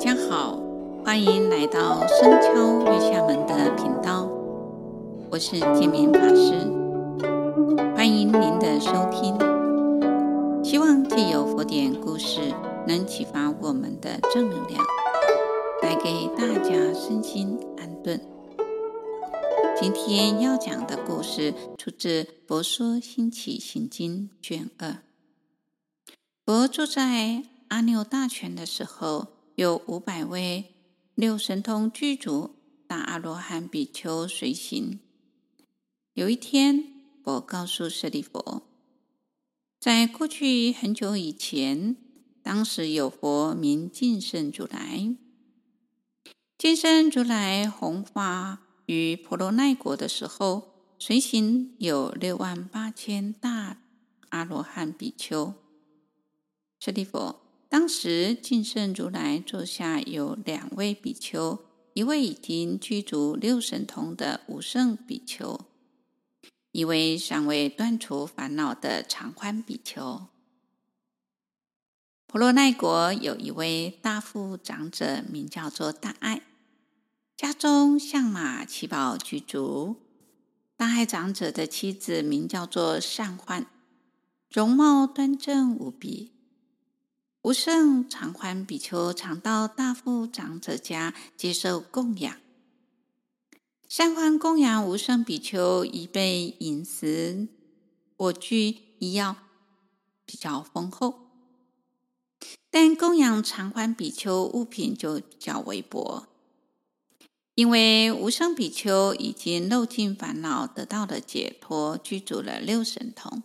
家好，欢迎来到深敲月下门的频道，我是建明法师，欢迎您的收听。希望借由佛典故事，能启发我们的正能量，带给大家身心安顿。今天要讲的故事出自《佛说兴起行经》卷二。佛住在阿耨大泉的时候，有五百位六神通具足大阿罗汉比丘随行。有一天，佛告诉舍利弗，在过去很久以前，当时有佛名净胜如来。净胜如来弘化于婆罗奈国的时候，随行有六万八千大阿罗汉比丘。舍利弗，当时净胜如来座下有两位比丘，一位已经具足六神通的无胜比丘，一位尚未断除烦恼的常欢比丘。婆罗奈国有一位大富长者，名叫做大爱，家中象马七宝具足。大爱长者的妻子名叫做善欢，容貌端正无比。无胜常欢比丘常到大富长者家接受供养。善欢供养无胜比丘，以备饮食、卧具、医药比较丰厚，但供养常欢比丘物品就比较微薄。因为无胜比丘已经漏尽烦恼，得到了解脱，具足了六神通，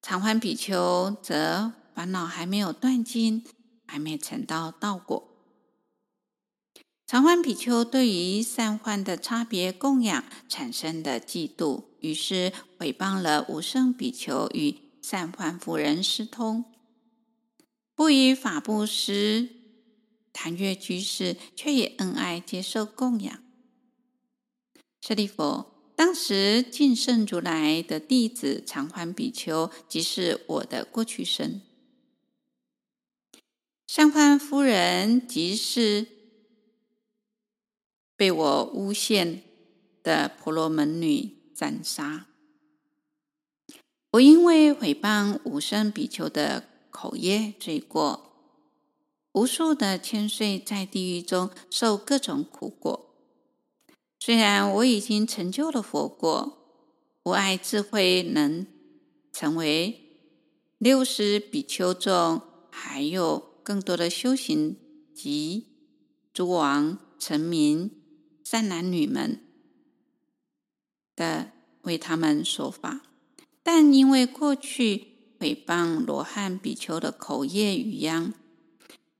常欢比丘则。烦恼还没有断尽，还没成到道果。常欢比丘对于善欢的差别供养产生的嫉妒，于是毁谤了无胜比丘与善欢夫人私通。不与法布施，檀越居士却也恩爱接受供养。舍利弗，当时尽圣如来的弟子常欢比丘，即是我的过去生。善欢夫人即是被我诬陷的婆罗门女斩杀。我因为毁谤无声比丘的口业罪过，无数的千岁在地狱中受各种苦果。虽然我已经成就了佛果，无碍智慧能成为六十比丘众，还有。更多的修行及诸王臣民善男女们的为他们说法，但因为过去毁谤罗汉比丘的口业余殃，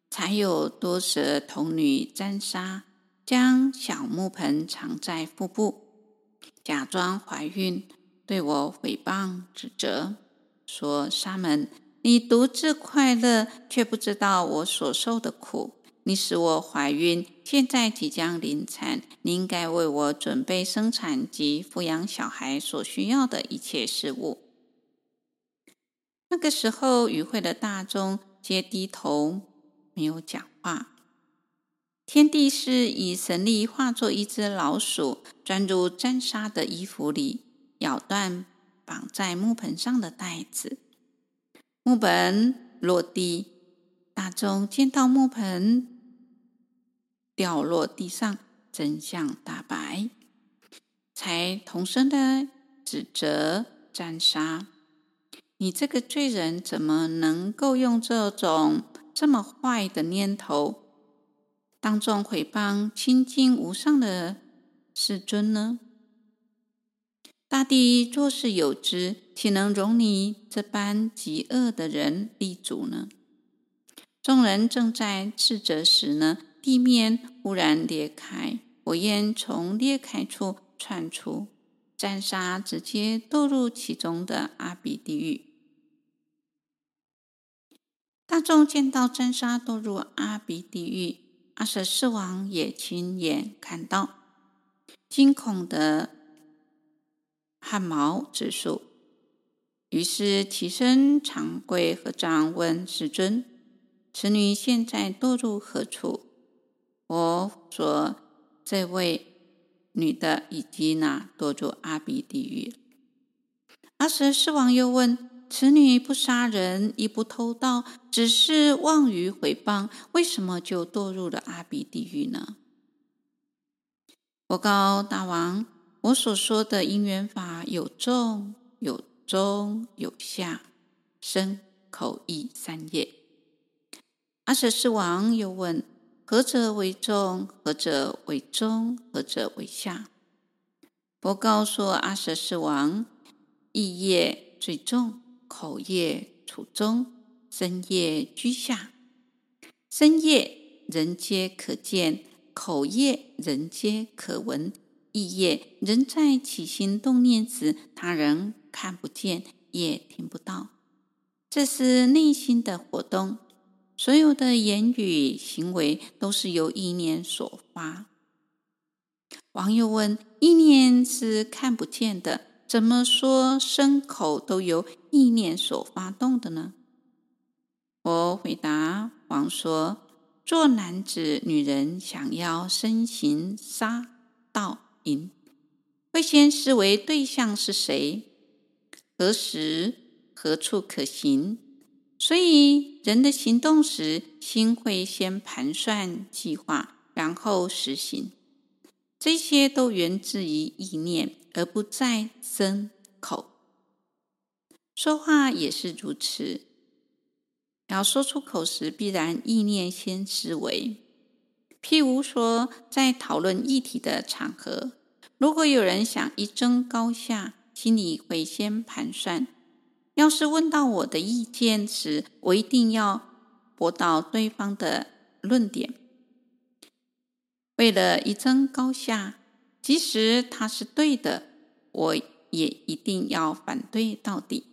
才有多舌童女占沙将小木盆藏在腹部，假装怀孕，对我诽谤指责，说沙门。你独自快乐，却不知道我所受的苦。你使我怀孕，现在即将临产，你应该为我准备生产及抚养小孩所需要的一切事物。那个时候，与会的大众皆低头，没有讲话。天帝是以神力化作一只老鼠，钻入沾沙的衣服里，咬断绑在木盆上的带子。木盆落地，大众见到木盆掉落地上，真相大白，才同声的指责占沙：“你这个罪人，怎么能够用这种这么坏的念头，当众毁谤清净无上的世尊呢？”大地若是有知，岂能容你这般极恶的人立足呢？众人正在斥责时呢，地面忽然裂开，火焰从裂开处窜出，占沙直接堕入其中的阿鼻地狱。大众见到占沙堕入阿鼻地狱，阿舍世王也亲眼看到，惊恐的。汗毛直竖，于是起身长跪和掌问世尊：“此女现在堕入何处？”佛说：“这位女的已经呢堕入阿鼻地狱。”阿闍世王又问：“此女不杀人，亦不偷盗，只是妄语毁谤，为什么就堕入了阿鼻地狱呢？”我告大王：“我所说的因缘法有重、有中、有下，身、口、意三业。”阿舍世王又问：“何者为重？何者为中？何者为下？”佛告诉阿舍世王：“意业最重，口业处中，身业居下。身业人皆可见。”口业人皆可闻，意业人在起心动念时，他人看不见也听不到。这是内心的活动，所有的言语行为都是由意念所发。王又问：意念是看不见的，怎么说身口都由意念所发动的呢？我回答王说。做男子、女人想要身行杀道淫，会先思维对象是谁，何时何处可行。所以人的行动时，心会先盘算计划，然后实行。这些都源自于意念，而不在身口。说话也是如此。要说出口时，必然意念先思维。譬如说，在讨论议题的场合，如果有人想一争高下，心里会先盘算：要是问到我的意见时，我一定要驳倒对方的论点。为了一争高下，即使他是对的，我也一定要反对到底。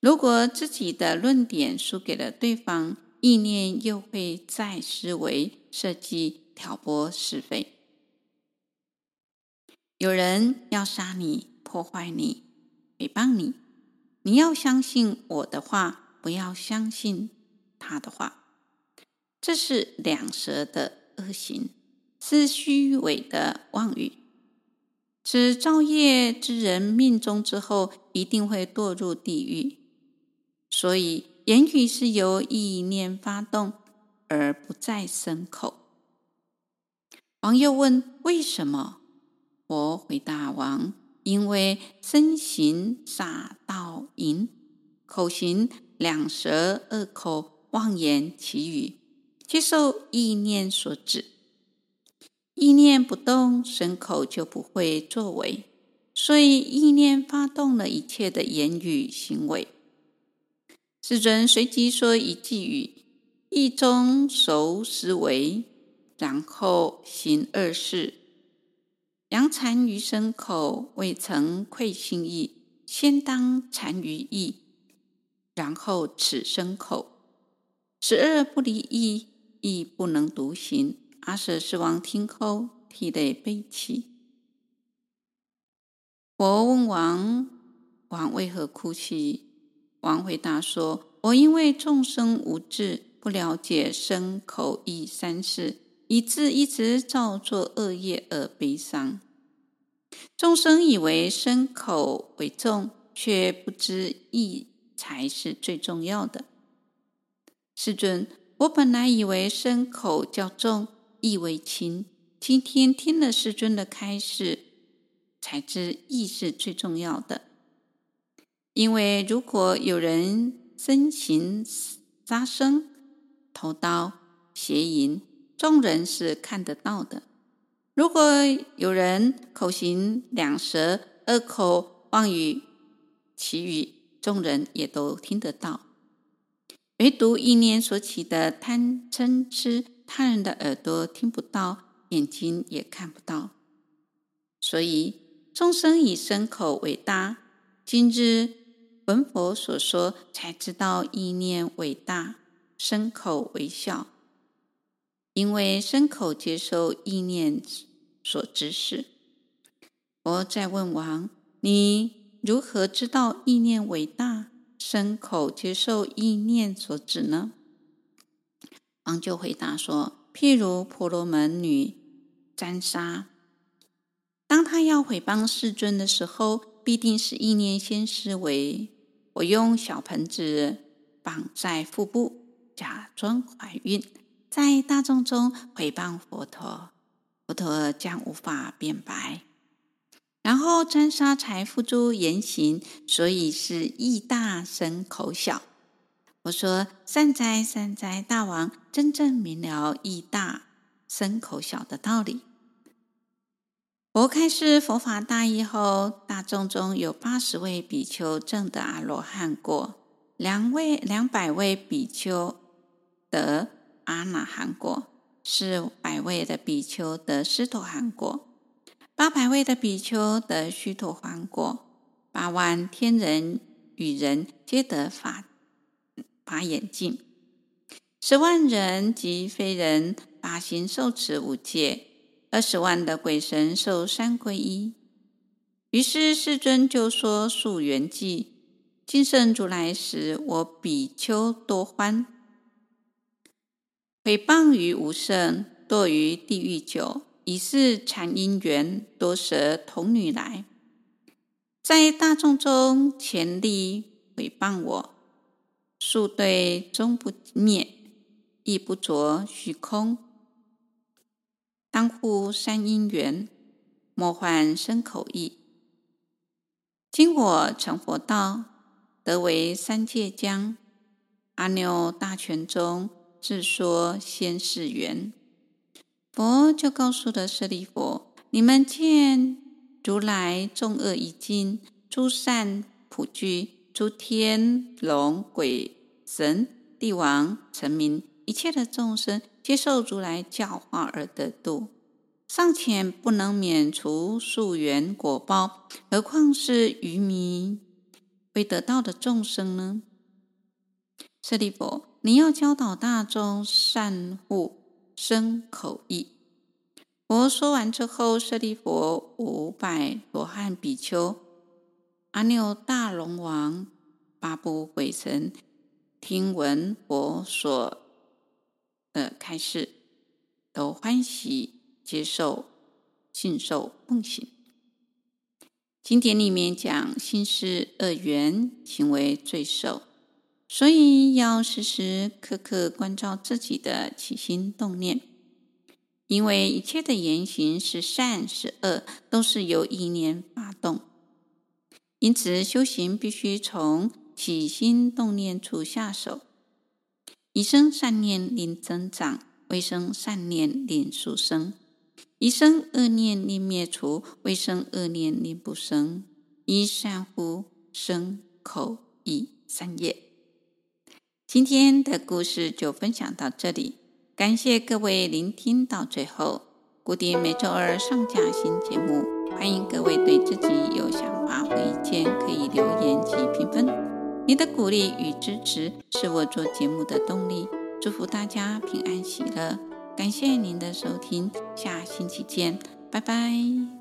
如果自己的论点输给了对方，意念又会再思维设计挑拨是非。有人要杀你、破坏你、诽谤你，你要相信我的话，不要相信他的话。这是两舌的恶行，是虚伪的妄语。此造业之人命终之后，一定会堕入地狱。所以，言语是由意念发动，而不在身口。王又问：“为什么？”我回答王：“因为身行杀盗淫，口行两舌恶口妄言其语，皆受意念所指。意念不动，身口就不会作为。所以，意念发动了一切的言语行为。”世尊随即说一句语：意中熟实为，然后行二事。佯禅于身口，未曾愧心意。先当禅于意，然后此身口。十二不离意，亦不能独行。阿舍世王听后，涕泪悲泣。佛问王：王为何哭泣？王回答说：“我因为众生无智，不了解身口意三事，以致一直造作恶业而悲伤。众生以为身口为重，却不知意才是最重要的。世尊，我本来以为身口较重，意为轻。今天听了世尊的开示，才知意是最重要的。”因为如果有人身行杀生、偷盗、邪淫，众人是看得到的；如果有人口行两舌、恶口、妄语、綺语，众人也都听得到。唯独意念所起的贪嗔痴，他人的耳朵听不到，眼睛也看不到。所以众生以身口为大。今日。闻佛所说，才知道意念为大，身口为小。因为身口接受意念所指使。佛再问王：你如何知道意念为大，身口接受意念所指呢？王就回答说：“譬如婆罗门女占沙，当她要毁谤世尊的时候，必定是意念先思维：我用小盆子绑在腹部，假装怀孕，在大众中毁谤佛陀，佛陀将无法辩白。然后占沙才付诸言行，所以是意大身口小。”我说：“善哉善哉，大王真正明了意大身口小的道理。佛开示佛法大义后，大众中有八十位比丘证得阿罗汉果，两位两百位比丘得阿那含果，四百位的比丘得斯陀含果，八百位的比丘得须陀洹果，八万天人与人皆得法。”法眼净，十万人及非人发心受持五戒，二十万的鬼神受三皈依。于是世尊就说宿缘偈：今生如来时，我比丘多欢，毁谤于无胜，堕于地狱久，以是禅因缘，多舍童女来，在大众中潜力毁谤我。宿对终不灭，亦不着虚空。当护三因缘，莫患身口意。今我成佛道，得为三界将。阿耨大权中，自说先世缘。佛就告诉了舍利弗：你们见如来众恶已尽，诸善普具。诸天龙鬼神帝王臣民，一切的众生接受如来教化而得度，尚且不能免除宿缘果报，何况是愚迷未得道的众生呢？舍利弗，你要教导大众善护身口意。佛说完之后，舍利弗五百罗汉比丘。阿耨大龙王、八部鬼神听闻佛所的开示，都欢喜接受、信受奉行。经典里面讲，心是恶缘，行为罪受，所以要时时刻刻关照自己的起心动念，因为一切的言行是善是恶，都是由意念发动。因此，修行必须从起心动念处下手。一生善念令增长，未生善念令速生；一生恶念令灭除，未生恶念令不生。依善乎身口意三业。今天的故事就分享到这里，感谢各位聆听到最后。固定每周二上架新节目，欢迎各位对自己有想法或意见可以留言及评分。你的鼓励与支持是我做节目的动力。祝福大家平安喜乐，感谢您的收听，下星期见，拜拜。